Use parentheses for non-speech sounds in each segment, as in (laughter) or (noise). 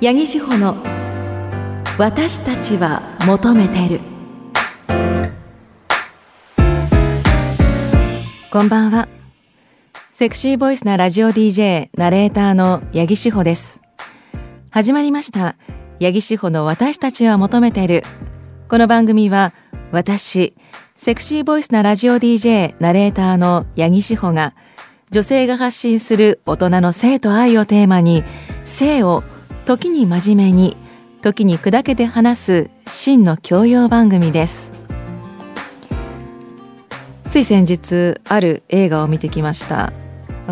八木志保の私たちは求めてる。こんばんは。セクシーボイスなラジオ DJ ナレーターの八木志保です。始まりました。八木志保の私たちは求めてる。この番組は私セクシーボイスなラジオ DJ ナレーターの八木志保が女性が発信する大人の性と愛をテーマに性を時に真面目に時に砕けて話す真の教養番組です。つい先日ある映画を見てきました。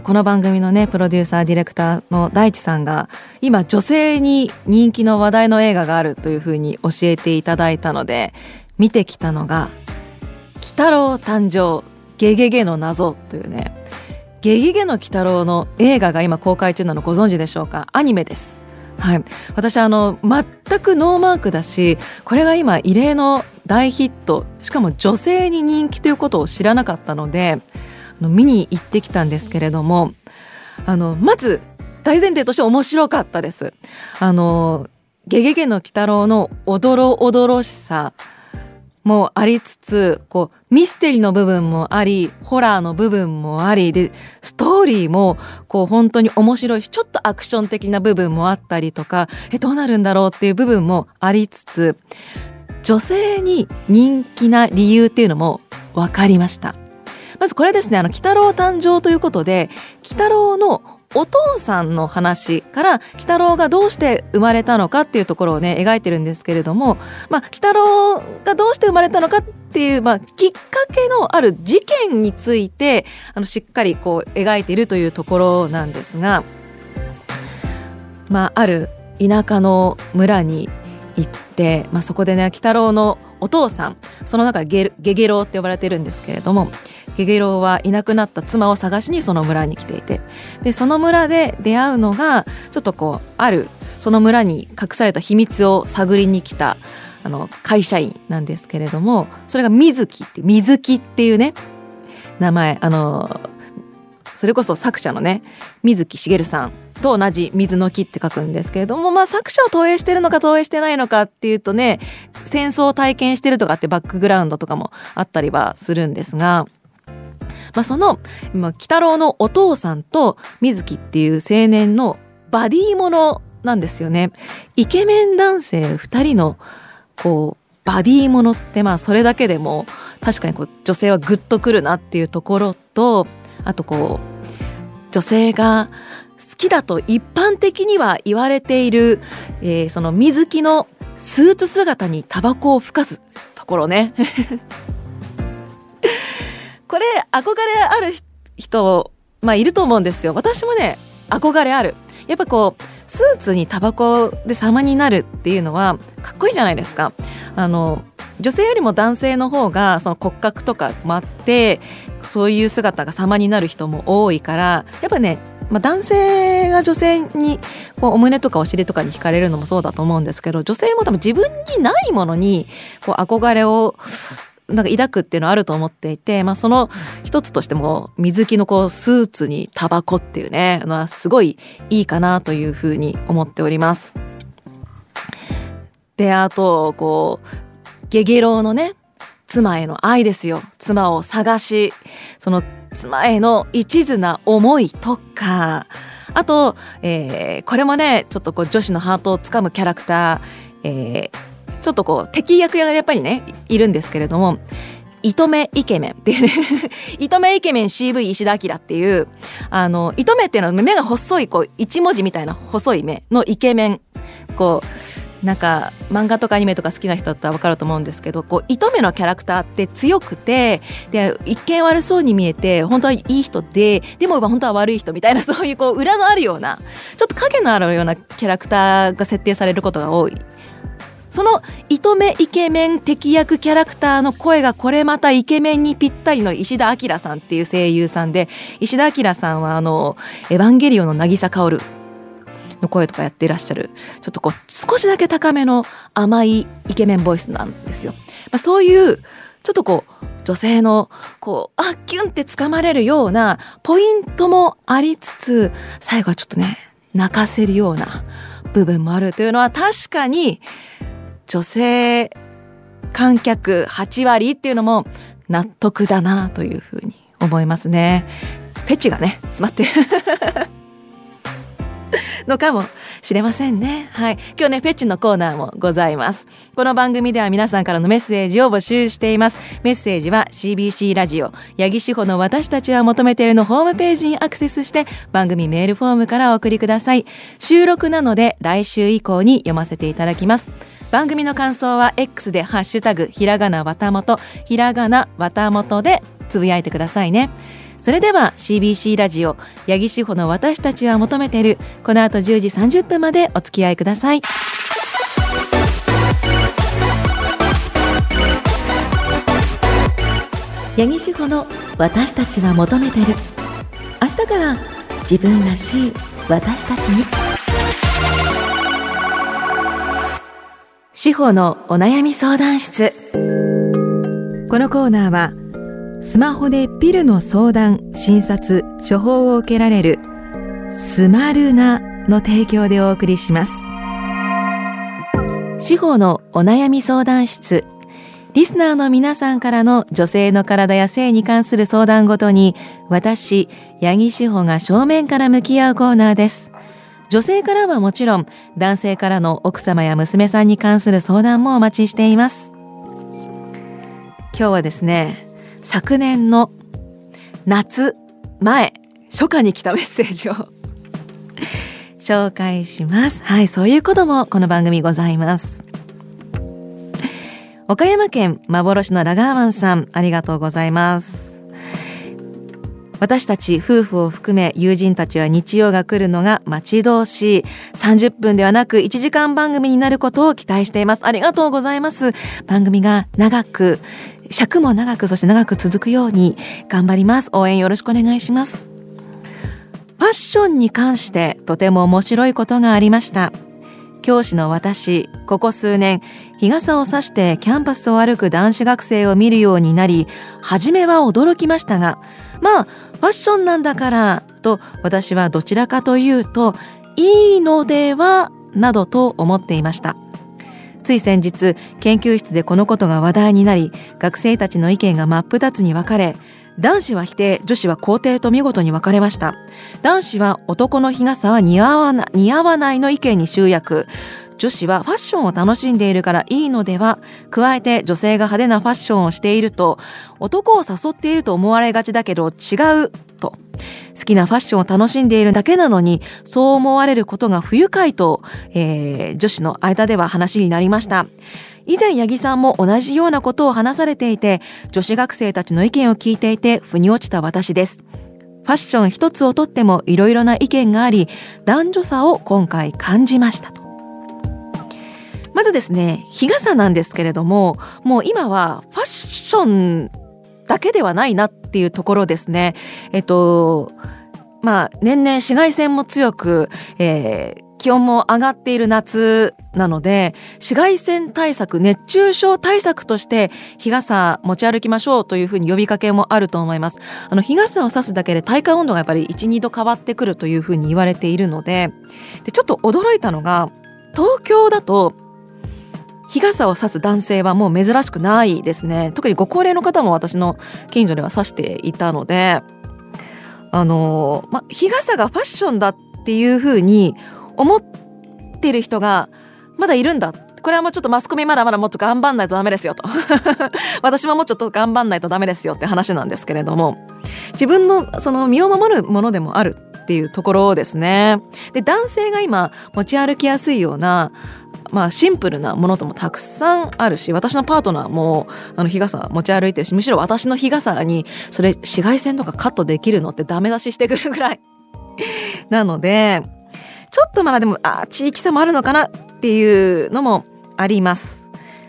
この番組のねプロデューサーディレクターの大地さんが今女性に人気の話題の映画があるというふうに教えていただいたので見てきたのが「鬼太郎誕生ゲゲゲの謎」というね「ゲゲゲの鬼太郎」の映画が今公開中なのご存知でしょうか？アニメです。はい、私あの全くノーマークだしこれが今異例の大ヒットしかも女性に人気ということを知らなかったのであの見に行ってきたんですけれどもあのまず大前提として面白かったです。あのゲゲゲの鬼太郎のおどろおどろしさもありつつこうミステリーの部分もありホラーの部分もありでストーリーもこう本当に面白いしちょっとアクション的な部分もあったりとかえどうなるんだろうっていう部分もありつつ女性に人気な理由っていうのも分かりました。まずこれですねあの鬼太郎誕生ということで鬼太郎のお父さんの話から鬼太郎がどうして生まれたのかっていうところをね描いてるんですけれども、まあ、鬼太郎がどうして生まれたのかっていう、まあ、きっかけのある事件についてあのしっかりこう描いているというところなんですが、まあ、ある田舎の村に行って、まあ、そこでね鬼太郎のお父さんその中でゲゲロウって呼ばれてるんですけれどもゲゲロウはいなくなった妻を探しにその村に来ていて。でその村で出会うのがちょっとこうあるその村に隠された秘密を探りに来たあの会社員なんですけれどもそれが水木って水木っていうね名前あのそれこそ作者のね水木しげるさんと同じ水の木って書くんですけれども、まあ、作者を投影してるのか投影してないのかっていうとね戦争を体験してるとかってバックグラウンドとかもあったりはするんですがまあ、その、まあ、鬼太郎のお父さんと水木っていう青年のバディものなんですよね。イケメン男性2人のこうバディものってまあそれだけでも確かにこう女性はグッとくるなっていうところとあとこう女性が好きだと一般的には言われている、えー、その水木のスーツ姿にタバコをふかすところねこれ憧れある人まあいると思うんですよ。私もね憧れある。やっぱこうスーツにタバコで様になるっていうのはかっこいいじゃないですか。あの女性よりも男性の方がその骨格とかもあってそういう姿が様になる人も多いからやっぱねまあ、男性が女性にこうお胸とかお尻とかに惹かれるのもそうだと思うんですけど女性も多分自分にないものにこう憧れをなんか抱くっていうのはあると思っていて、まあ、その一つとしても水着のこうスーツにタバコっていうねのはすごいいいかなというふうに思っております。であとこうゲゲロウのね妻への愛ですよ妻を探しその妻への一途な思いとかあと、えー、これもねちょっとこう女子のハートをつかむキャラクター、えーちょっとこう敵役がやっぱりねいるんですけれども糸目イケメンっていうね (laughs) 糸目イケメン CV 石田明っていうあの糸目っていうのは目が細いこう一文字みたいな細い目のイケメン。こうなんか漫画とかアニメとか好きな人だったら分かると思うんですけどこう糸目のキャラクターって強くてで一見悪そうに見えて本当はいい人ででも本当は悪い人みたいな (laughs) そういうこう裏のあるようなちょっと影のあるようなキャラクターが設定されることが多い。その糸目イケメン敵役キャラクターの声がこれまたイケメンにぴったりの石田明さんっていう声優さんで石田明さんはあの「エヴァンゲリオン」の渚薫の声とかやっていらっしゃるちょっとこう少しだけ高めの甘いイケメンボイスなんですよ。まあ、そういうちょっとこう女性のこうあキュンってつかまれるようなポイントもありつつ最後はちょっとね泣かせるような部分もあるというのは確かに女性観客8割っていうのも納得だなというふうに思いますね。フェチがね詰まってる (laughs) のかもしれませんね。はい。今日ね、フェチのコーナーもございます。この番組では皆さんからのメッセージを募集しています。メッセージは CBC ラジオ、八木志保の私たちは求めているのホームページにアクセスして番組メールフォームからお送りください。収録なので来週以降に読ませていただきます。番組の感想は X でハッシュタグひらがなわたもとひらがなわたもとでつぶやいてくださいね。それでは CBC ラジオ八木志保の私たちは求めているこの後10時30分までお付き合いください。八木志保の私たちは求めてる。明日から自分らしい私たちに。志保のお悩み相談室このコーナーはスマホでピルの相談、診察、処方を受けられるスマルナの提供でお送りします。司法のお悩み相談室リスナーの皆さんからの女性の体や性に関する相談ごとに私、八木志保が正面から向き合うコーナーです。女性からはもちろん男性からの奥様や娘さんに関する相談もお待ちしています。今日はですね、昨年の夏前初夏に来たメッセージを (laughs) 紹介します。はいそういうこともこの番組ございます。岡山県幻のラガーマンさんありがとうございます。私たち夫婦を含め友人たちは日曜が来るのが待ち遠しい。30分ではなく1時間番組になることを期待しています。ありがとうございます。番組が長く尺も長くそして長く続くように頑張ります。応援よろしくお願いします。ファッションに関してとても面白いことがありました。教師の私ここ数年日傘を差してキャンパスを歩く男子学生を見るようになり初めは驚きましたがまあァッションなんだからと私はどちらかというといいのではなどと思っていました。つい先日研究室でこのことが話題になり学生たちの意見が真っ二つに分かれ男子は否定女子は肯定と見事に分かれました。男子は男の日傘は似合わな似合わないの意見に集約。女子はファッションを楽しんでいるからいいのでは加えて女性が派手なファッションをしていると男を誘っていると思われがちだけど違うと。好きなファッションを楽しんでいるだけなのにそう思われることが不愉快と、えー、女子の間では話になりました。以前八木さんも同じようなことを話されていて女子学生たちの意見を聞いていて腑に落ちた私です。ファッション一つをとってもいろいろな意見があり男女差を今回感じましたと。まずですね日傘なんですけれどももう今はファッションだけではないなっていうところですね。えっとまあ年々紫外線も強く、えー、気温も上がっている夏なので紫外線対策熱中症対策として日傘持ち歩きましょうというふうに呼びかけもあると思いますあの日傘を差すだけで体感温度がやっぱり12度変わってくるというふうに言われているのででちょっと驚いたのが東京だと日傘を差す男性はもう珍しくないですね。特にご高齢の方も私の近所では差していたのであの、ま、日傘がファッションだっていうふうに思ってる人がまだいるんだ。これはもうちょっとマスコミまだまだもっと頑張んないとダメですよと。(laughs) 私ももうちょっと頑張んないとダメですよって話なんですけれども自分のその身を守るものでもある。っていうところですねで男性が今持ち歩きやすいようなまあ、シンプルなものともたくさんあるし私のパートナーもあの日傘持ち歩いてるしむしろ私の日傘にそれ紫外線とかカットできるのってダメ出ししてくるぐらい (laughs) なのでちょっとまだでもあ地域差もあるのかなっていうのもあります。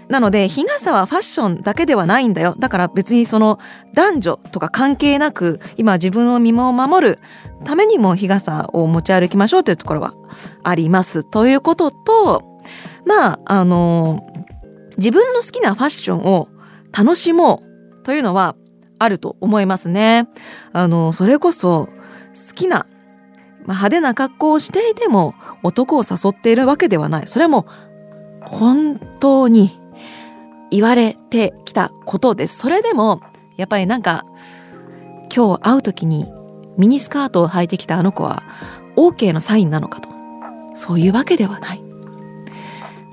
なので日傘はファッションだけではないんだよ。だから別にその男女とか関係なく今自分の身を守るためにも日傘を持ち歩きましょうというところはあります。ということとまああの自分の好きなファッションを楽しもうというのはあると思いますね。あのそれこそ好きなまあ、派手な格好をしていても男を誘っているわけではない。それも本当に言われてきたことです。それでもやっぱりなんか今日会う時にミニスカートを履いてきたあの子は OK のサインなのかと。そういうわけではない。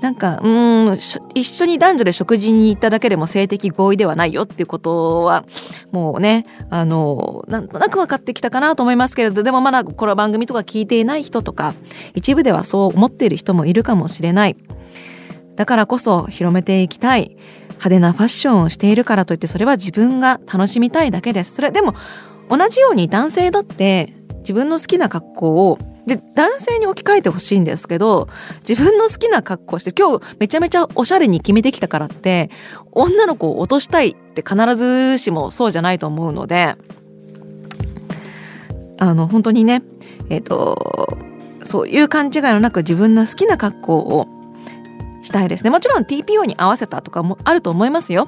なんかうん一緒に男女で食事に行っただけでも性的合意ではないよっていうことはもうねあのなんとなく分かってきたかなと思いますけれどでもまだこの番組とか聞いていない人とか一部ではそう思っている人もいるかもしれない。だからこそ広めていきたい。派手なファッションをしているからといってそれは自分が楽しみたいだけです。それでも同じように男性だって自分の好きな格好をで男性に置き換えてほしいんですけど自分の好きな格好して今日めちゃめちゃおしゃれに決めてきたからって女の子を落としたいって必ずしもそうじゃないと思うのであの本当にねえっ、ー、とそういう勘違いのなく自分の好きな格好をしたいです。ねもちろん TPO に合わせたとかもあると思いますよ。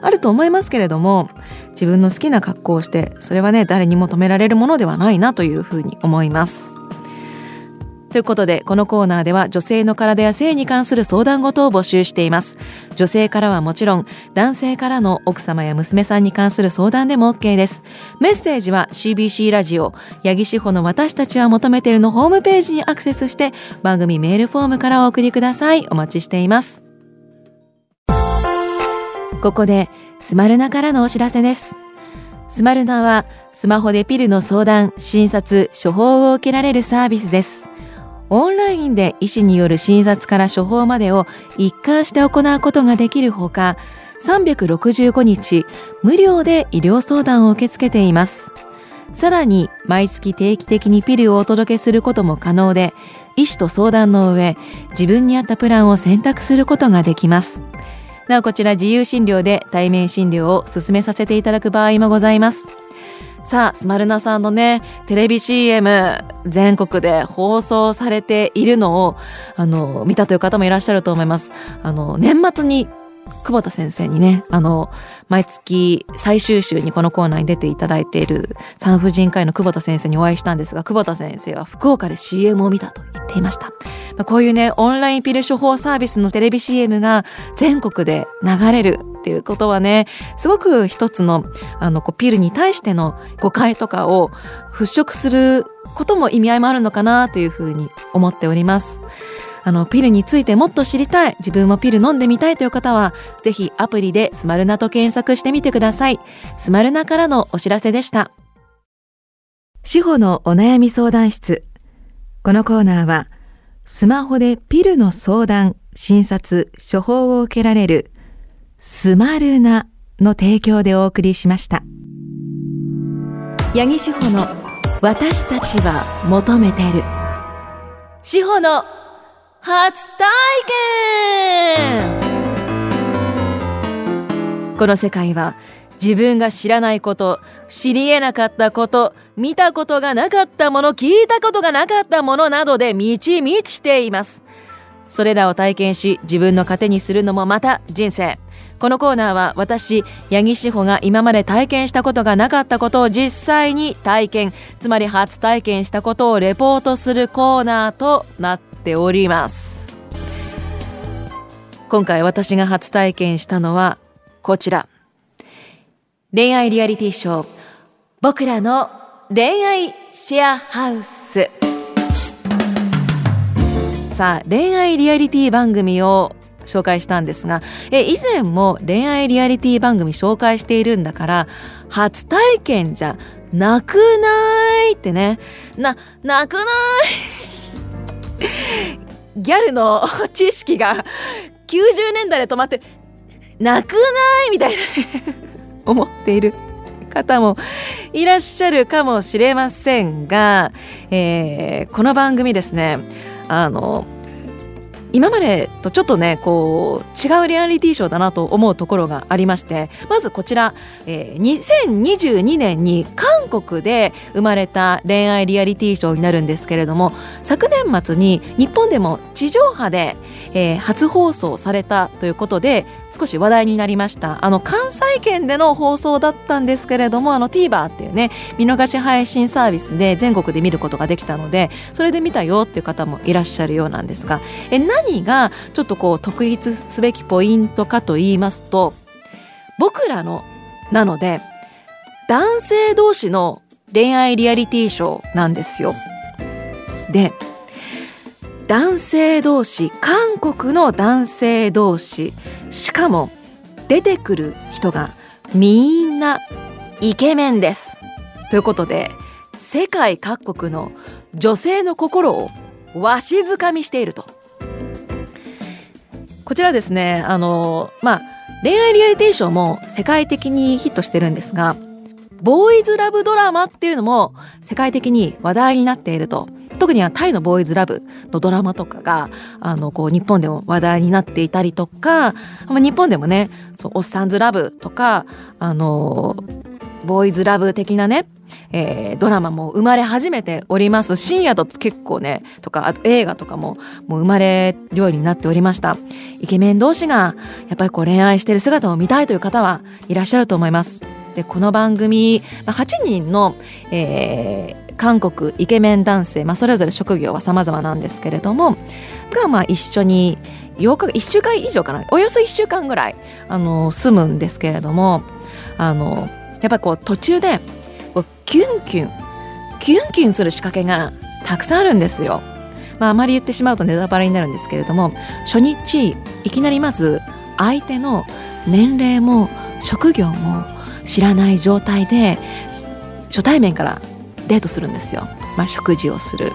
あると思いますけれども自分の好きな格好をしてそれはね誰にも止められるものではないなというふうに思います。ということでこのコーナーでは女性の体や性に関する相談事を募集しています。女性からはもちろん男性からの奥様や娘さんに関する相談でも OK です。メッセージは CBC ラジオ八木志保の私たちは求めているのホームページにアクセスして番組メールフォームからお送りください。お待ちしています。ここでスマルナからのお知らせです。スマルナはスマホでピルの相談、診察、処方を受けられるサービスです。オンラインで医師による診察から処方までを一貫して行うことができるほか365日無料で医療相談を受け付けています。さらに毎月定期的にピルをお届けすることも可能で医師と相談の上自分に合ったプランを選択することができます。なおこちら自由診療で対面診療を進めさせていただく場合もございます。さあスマルナさんのねテレビ CM 全国で放送されているのをあの見たという方もいらっしゃると思います。あの年末に久保田先生にねあの毎月最終週にこのコーナーに出ていただいている産婦人科医の久保田先生にお会いしたんですが久保田先生は福岡で CM を見たと言っていました、まあ、こういうねオンラインピル処方サービスのテレビ CM が全国で流れるっていうことはねすごく一つのあのこうピルに対しての誤解とかを払拭することも意味合いもあるのかなというふうに思っております。あのピルについてもっと知りたい。自分もピル飲んでみたいという方はぜひアプリでスマルナと検索してみてください。スマルナからのお知らせでした。司法のお悩み相談室。このコーナーはスマホでピルの相談診察処方を受けられるスマルナの提供でお送りしました。八木志保の私たちは求めてる。志保の初体験。この世界は自分が知らないこと知り得なかったこと見たことがなかったもの聞いたことがなかったものなどで満ち満ちています。それらを体験し自分の糧にするのもまた人生。このコーナーは私八木志保が今まで体験したことがなかったことを実際に体験つまり初体験したことをレポートするコーナーとなっております。今回私が初体験したのはこちら。恋愛リアリティショー僕らの恋愛シェアハウス。さあ恋愛リアリティ番組を紹介したんですがえ以前も恋愛リアリティ番組紹介しているんだから初体験じゃなくないってね。ななくない？ギャルの知識が90年代で止まってなくない？みたいなね。思っている方もいらっしゃるかもしれませんが、えー、この番組ですねあの今までとちょっとねこう違うリアリティショーだなと思うところがありましてまずこちら、えー、2022年に韓国で生まれた恋愛リアリティショーになるんですけれども昨年末に日本でも地上波で、えー、初放送されたということで少し話題になりましたあの関西圏での放送だったんですけれどもあの TVer っていうね見逃し配信サービスで全国で見ることができたのでそれで見たよっていう方もいらっしゃるようなんですがえ何がちょっとこう特筆すべきポイントかと言いますと僕らのなので男性同士の恋愛リアリティショーなんですよ。で男性同士韓国の男性同士しかも出てくる人がみんなイケメンです。ということで世界各国の女性の心をわしづかみしていると。こちらですねあのまあ恋愛リアリティショーも世界的にヒットしてるんですがボーイズラブドラマっていうのも世界的に話題になっていると特にはタイのボーイズラブのドラマとかがあのこう日本でも話題になっていたりとか日本でもねそうおっさんずラブとかあのボーイズラブ的なねえー、ドラマも生まれ始めております。深夜だと結構ねとかあと映画とかももう生まれるようになっておりました。イケメン同士がやっぱりこう恋愛してる姿を見たいという方はいらっしゃると思います。でこの番組8人の、えー、韓国イケメン男性、まあ、それぞれ職業は様々なんですけれどもがまあ一緒に8日1週間以上かなおよそ1週間ぐらいあの住むんですけれどもあのやっぱこう途中でこうキュンキュンキュンキュンする仕掛けがたくさんあるんですよ。まあ、あまり言ってしまうとネタバレになるんですけれども初日いきなりまず相手の年齢も職業も知らない状態で初対面からデートするんですよ、まあ、食事をする。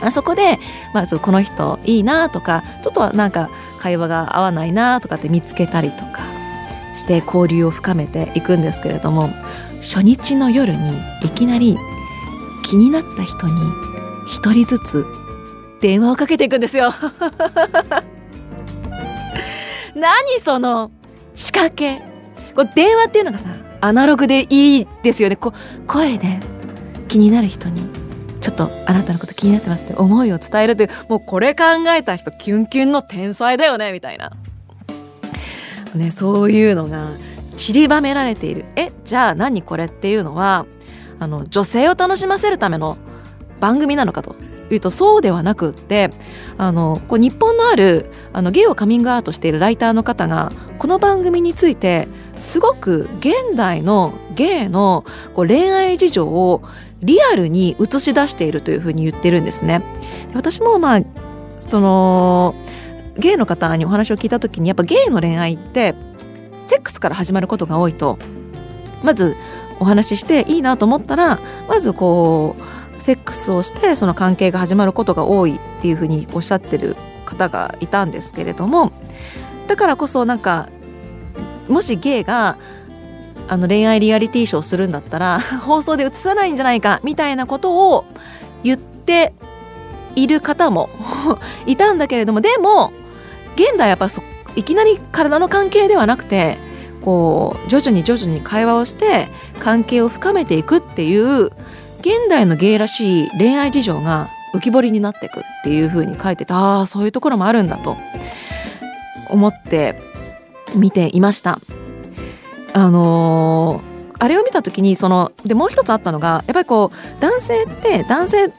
あそこで、まあ、この人いいなとかちょっとなんか会話が合わないなとかって見つけたりとかして交流を深めていくんですけれども初日の夜にいきなり気になった人に一人ずつ電話をかけていくんですよ。(laughs) 何その仕掛け。こう電話っていうのがさアナログでいいですよね。こ声で気になる人にちょっとあなたのこと気になってますって思いを伝えるってもうこれ考えた人キュンキュンの天才だよねみたいな、ね、そういうのが散りばめられている。えじゃあ何これっていうのはあの女性を楽しませるための番組なのかと。いうとそうではなくってあのこう日本のあるあのゲイをカミングアウトしているライターの方がこの番組についてすごく現代のゲイのこう恋愛事情をリアルに映し出しているというふうに言ってるんですね。私もまあそのゲイの方にお話を聞いた時にやっぱゲイの恋愛ってセックスから始まることが多いとまずお話ししていいなと思ったらまずこうセックスをしてその関係が始まることが多いっていうふうにおっしゃってる方がいたんですけれどもだからこそなんかもしゲイがあの恋愛リアリティショーするんだったら (laughs) 放送で映さないんじゃないかみたいなことを言っている方も (laughs) いたんだけれどもでも現代やっぱそいきなり体の関係ではなくてこう徐々に徐々に会話をして関係を深めていくっていう現代のゲイらしい恋愛事情が浮き彫りになっていくっていう風に書いててああそういうところもあるんだと思って見ていました。あのー、あれを見た時にそのでもう一つあったのがやっぱりこう男性って男性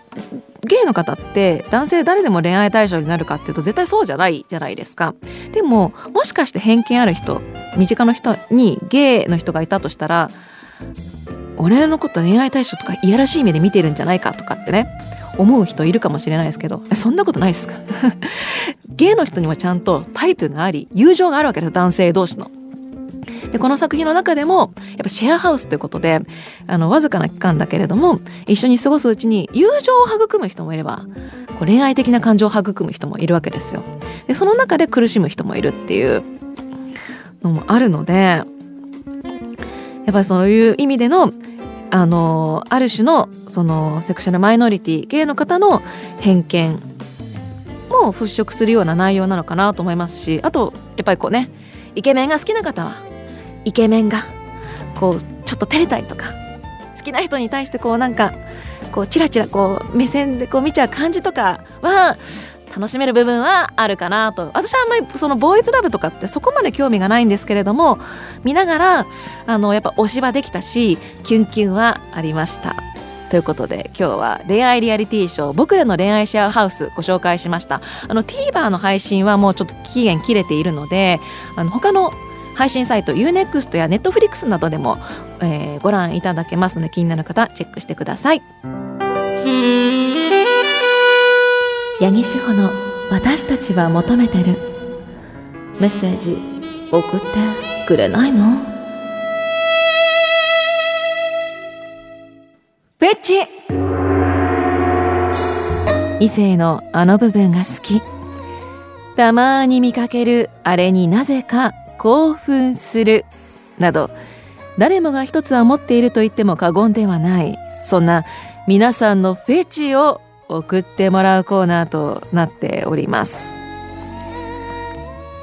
ゲイの方って男性誰でも恋愛対象になるかっていうと絶対そうじゃないじゃないですか。でももしかして偏見ある人身近な人にゲイの人がいたとしたら俺のこと恋愛対象とかいやらしい目で見てるんじゃないかとかってね思う人いるかもしれないですけどそんなことないですか？(laughs) ゲイの人にもちゃんとタイプがあり友情があるわけです男性同士の。でこの作品の中でもやっぱシェアハウスということであのわずかな期間だけれども一緒に過ごすうちに友情を育む人もいればこう恋愛的な感情を育む人もいるわけですよ。でその中で苦しむ人もいるっていうのもあるのでやっぱりそういう意味でのあのある種のそのセクシャルマイノリティゲイの方の偏見も払拭するような内容なのかなと思いますしあとやっぱりこうねイケメンが好きな方はイケメンがこうちょっと照れたりとか好きな人に対してこうなんかこうチラチラこう目線でこう見ちゃう感じとかは楽しめる部分はあるかなと。私はあんまりそのボーイズラブとかってそこまで興味がないんですけれども見ながらあのやっぱ推しはできたしキュンキュンはありました。ということで今日は恋愛リアリティショー僕らの恋愛シェアハウスご紹介しました。あの TVer の配信はもうちょっと期限切れているのであの他の配信サイト UNEXT や Netflix などでも、えー、ご覧いただけますので気になる方チェックしてください。八木志保の私たちは求めてる。メッセージ送ってくれないの？フェチ。異性のあの部分が好き。たまに見かけるあれになぜか興奮する。など誰もが一つは持っていると言っても過言ではない。そんな皆さんのフェチを送ってもらうコーナーとなっております。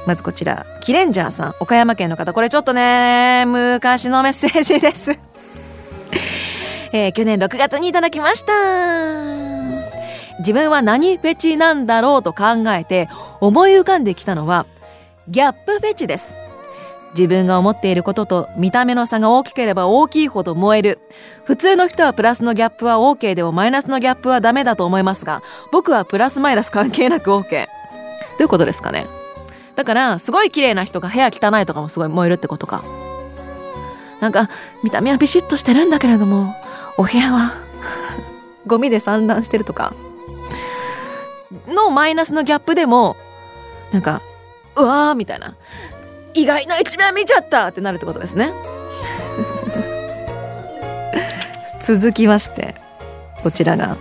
まずこちらキレンジャーさん。岡山県の方。これちょっとね昔のメッセージです。(laughs) えー、去年6月にいただきました。自分は何フェチなんだろうと考えて思い浮かんできたのはギャップフェチです。自分が思っていることと見た目の差が大きければ大きいほど燃える。普通の人はプラスのギャップは OK でもマイナスのギャップはダメだと思いますが僕はプラスマイナス関係なく OK どういうことですかね？だからすごい綺麗な人が部屋汚いとかもすごい燃えるってことか。なんか見た目はビシッとしてるんだけれどもお部屋は (laughs) ゴミで散乱してるとか。のマイナスのギャップでもなんかうわーみたいな。意外な一面見ちゃったってなるってことですね。(laughs) 続きましてこちらが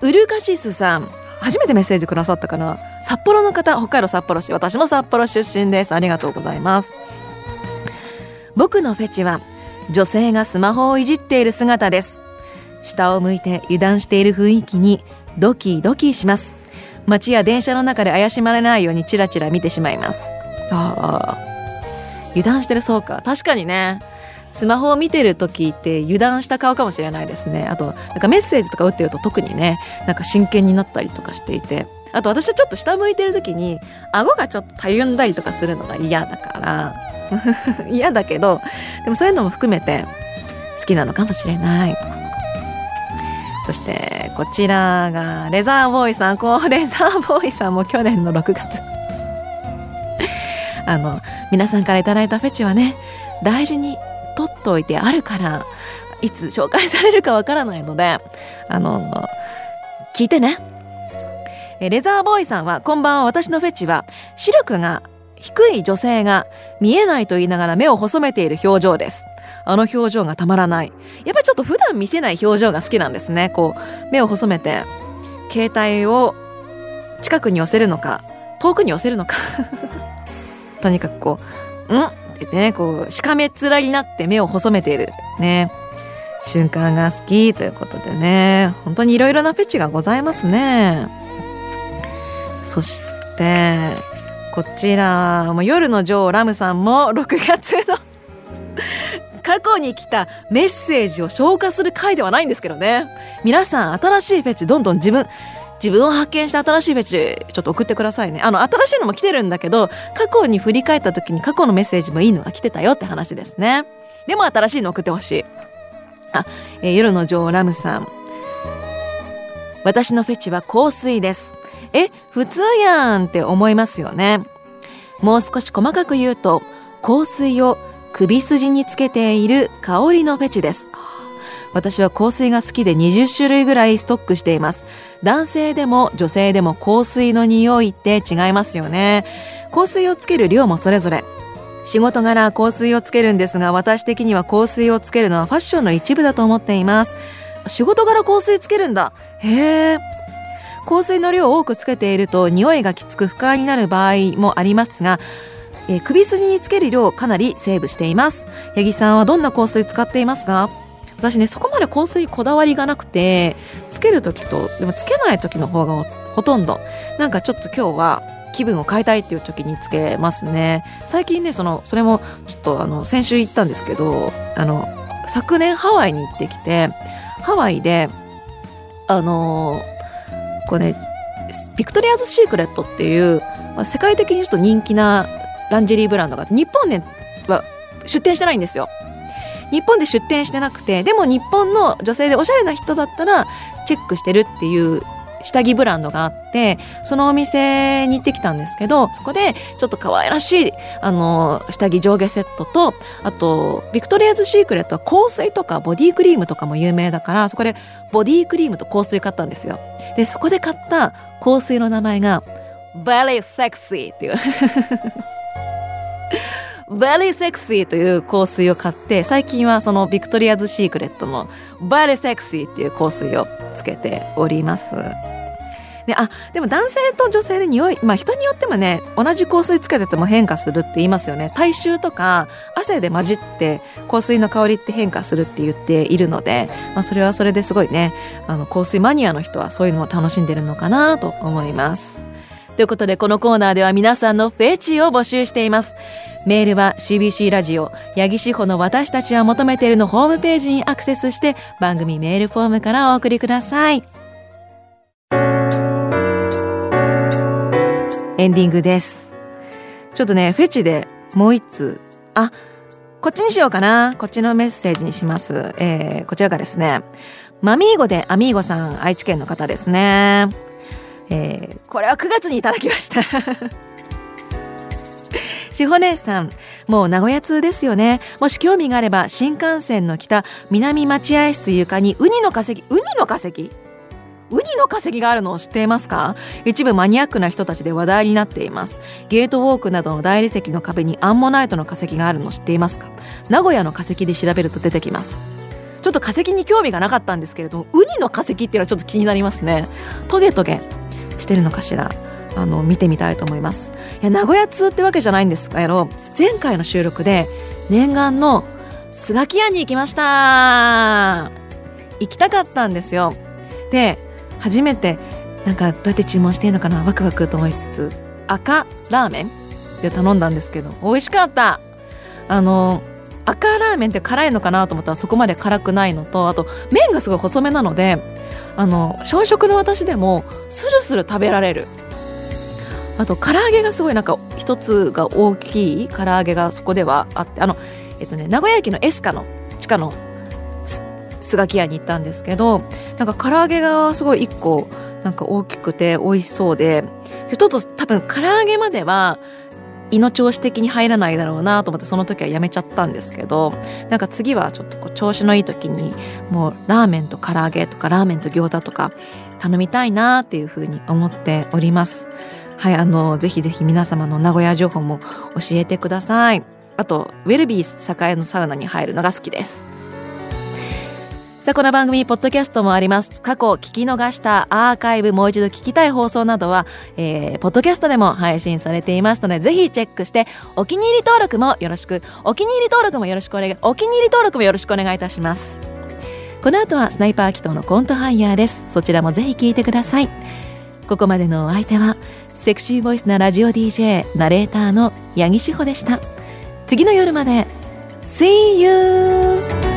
ウルカシスさん。初めてメッセージくださったかな？札幌の方北海道札幌市私も札幌出身です。ありがとうございます。僕のフェチは女性がスマホをいじっている姿です。下を向いて油断している雰囲気にドキドキします。街や電車の中で怪しまれないようにチラチラ見てしまいます。ああ油断してるそうか。確かにね。スマホを見てる時って油断した顔かもしれないですね。あとなんかメッセージとか打ってると特にねなんか真剣になったりとかしていて。あと私はちょっと下向いてる時に顎がちょっとたゆんだりとかするのが嫌だから。(laughs) 嫌だけどでもそういうのも含めて好きなのかもしれない。そしてこちらがレザーボーイさん。こうレザーボーイさんも去年の6月。(laughs) あの皆さんから頂いたフェチはね大事に取っておいてあるからいつ紹介されるかわからないのであの聞いてね。レザーボーイさんはこんばんは私のフェチは視力が低い女性が見えないと言いながら目を細めている表情です。あの表情がたまらない。やっぱりちょっと普段見せない表情が好きなんですね。こう目を細めて携帯を近くに寄せるのか遠くに寄せるのか。とにかくこう「ん?」って言ってねこうしかめ面になって目を細めているね。瞬間が好きということでね。本当にいろいろなフェチがございますね。そしてこちらも夜の女王ラムさんも6月の (laughs) 過去に来たメッセージを消化する回ではないんですけどね。皆さん新しいフェチどんどん自分自分を発見した新しいフェチちょっと送ってくださいね。あの新しいのも来てるんだけど過去に振り返った時に過去のメッセージもいいのが来てたよって話ですね。でも新しいの送ってほしい。あ、えー、夜の女王ラムさん。私のフェチは香水です。え普通やんって思いますよね。もう少し細かく言うと香水を首筋につけている香りのフェチです。私は香水が好きで20種類ぐらいストックしています。男性でも女性でも香水の匂いって違いますよね。香水をつける量もそれぞれ。仕事柄香水をつけるんですが私的には香水をつけるのはファッションの一部だと思っています。仕事柄香水つけるんだ。へえ香水の量を多くつけていると匂いがきつく不快になる場合もありますが、えー、首筋につける量をかなりセーブしています。八木さんはどんな香水使っていますか？私ねそこまで香水こだわりがなくてつける時とでもつけない時の方がほとんどなんかちょっと今日は気分を変えたいっていう時につけますね最近ねそのそれもちょっとあの先週行ったんですけどあの昨年ハワイに行ってきてハワイであのこうねビクトリアズ・シークレットっていう、まあ、世界的にちょっと人気なランジェリーブランドが日本では出店してないんですよ。日本で出店してなくてでも日本の女性でおしゃれな人だったらチェックしてるっていう下着ブランドがあってそのお店に行ってきたんですけどそこでちょっと可愛らしいあの下着上下セットとあとビクトリアズ・シークレットは香水とかボディクリームとかも有名だからそこでボディクリームと香水買ったんですよ。でそこで買った香水の名前が Very Sexy っていう。Very Sexy という香水を買って最近はそのビクトリアズ・シークレットの Very Sexy っていう香水をつけております。であでも男性と女性で匂いまあ人によってもね同じ香水つけてても変化するって言いますよね。体臭とか汗で混じって香水の香りって変化するって言っているので、まあ、それはそれですごいねあの香水マニアの人はそういうのを楽しんでるのかなと思います。ということでこのコーナーでは皆さんのフェチを募集しています。メールは CBC ラジオ八木志保の私たちは求めているのホームページにアクセスして番組メールフォームからお送りください。エンディングです。ちょっとねフェチでもう一通あこっちにしようかな。こっちのメッセージにします、えー、こちらがですねマミーゴでアミーゴさん愛知県の方ですね。えー、これは9月にいただきました。(laughs) しほ姉さん、もう名古屋通ですよね。もし興味があれば、新幹線の北、南待合室床にウニの化石、ウニの化石？ウニの化石があるのを知っていますか？一部マニアックな人たちで話題になっています。ゲートウォークなどの大理石の壁にアンモナイトの化石があるのを知っていますか？名古屋の化石で調べると出てきます。ちょっと化石に興味がなかったんですけれどもウニの化石っていうのはちょっと気になりますね。トゲトゲ。してるのかしら？あの見てみたいと思います。いや名古屋通ってわけじゃないんですけど前回の収録で念願のスガキ屋に行きました。行きたかったんですよ。で初めてなんかどうやって注文していいのかな？ワクワクと思いつつ赤ラーメンで頼んだんですけど美味しかった。あの赤ラーメンって辛いのかなと思ったらそこまで辛くないのとあと麺がすごい細めなのであの小食の私でもスルスル食べられる。あと唐揚げがすごいなんか一つが大きい唐揚げがそこではあってあのえっとね名古屋駅のエスカの地下のスガキ屋に行ったんですけどなんか唐揚げがすごい一個なんか大きくて美味しそうでちょっと多分唐揚げまでは胃の調子的に入らないだろうなと思ってその時はやめちゃったんですけどなんか次はちょっとこう調子のいい時にもうラーメンと唐揚げとかラーメンと餃子とか頼みたいなっていうふうに思っております。はい、あの、ぜひぜひ皆様の名古屋情報も教えてください。あと、ウェルビー栄のサウナに入るのが好きです。さあ、この番組、ポッドキャストもあります。過去、聞き逃したアーカイブ、もう一度聞きたい放送などは、えー、ポッドキャストでも配信されていますので、ぜひチェックして、お気に入り登録もよろしく、お気に入り登録もよろしくお願い、お気に入り登録もよろしくお願いいたします。この後は、スナイパー祈祷のコントハイヤーです。そちらもぜひ聞いてください。ここまでのお相手は、セクシーボイスなラジオ DJ ナレーターの八木志保でした。次の夜まで See you!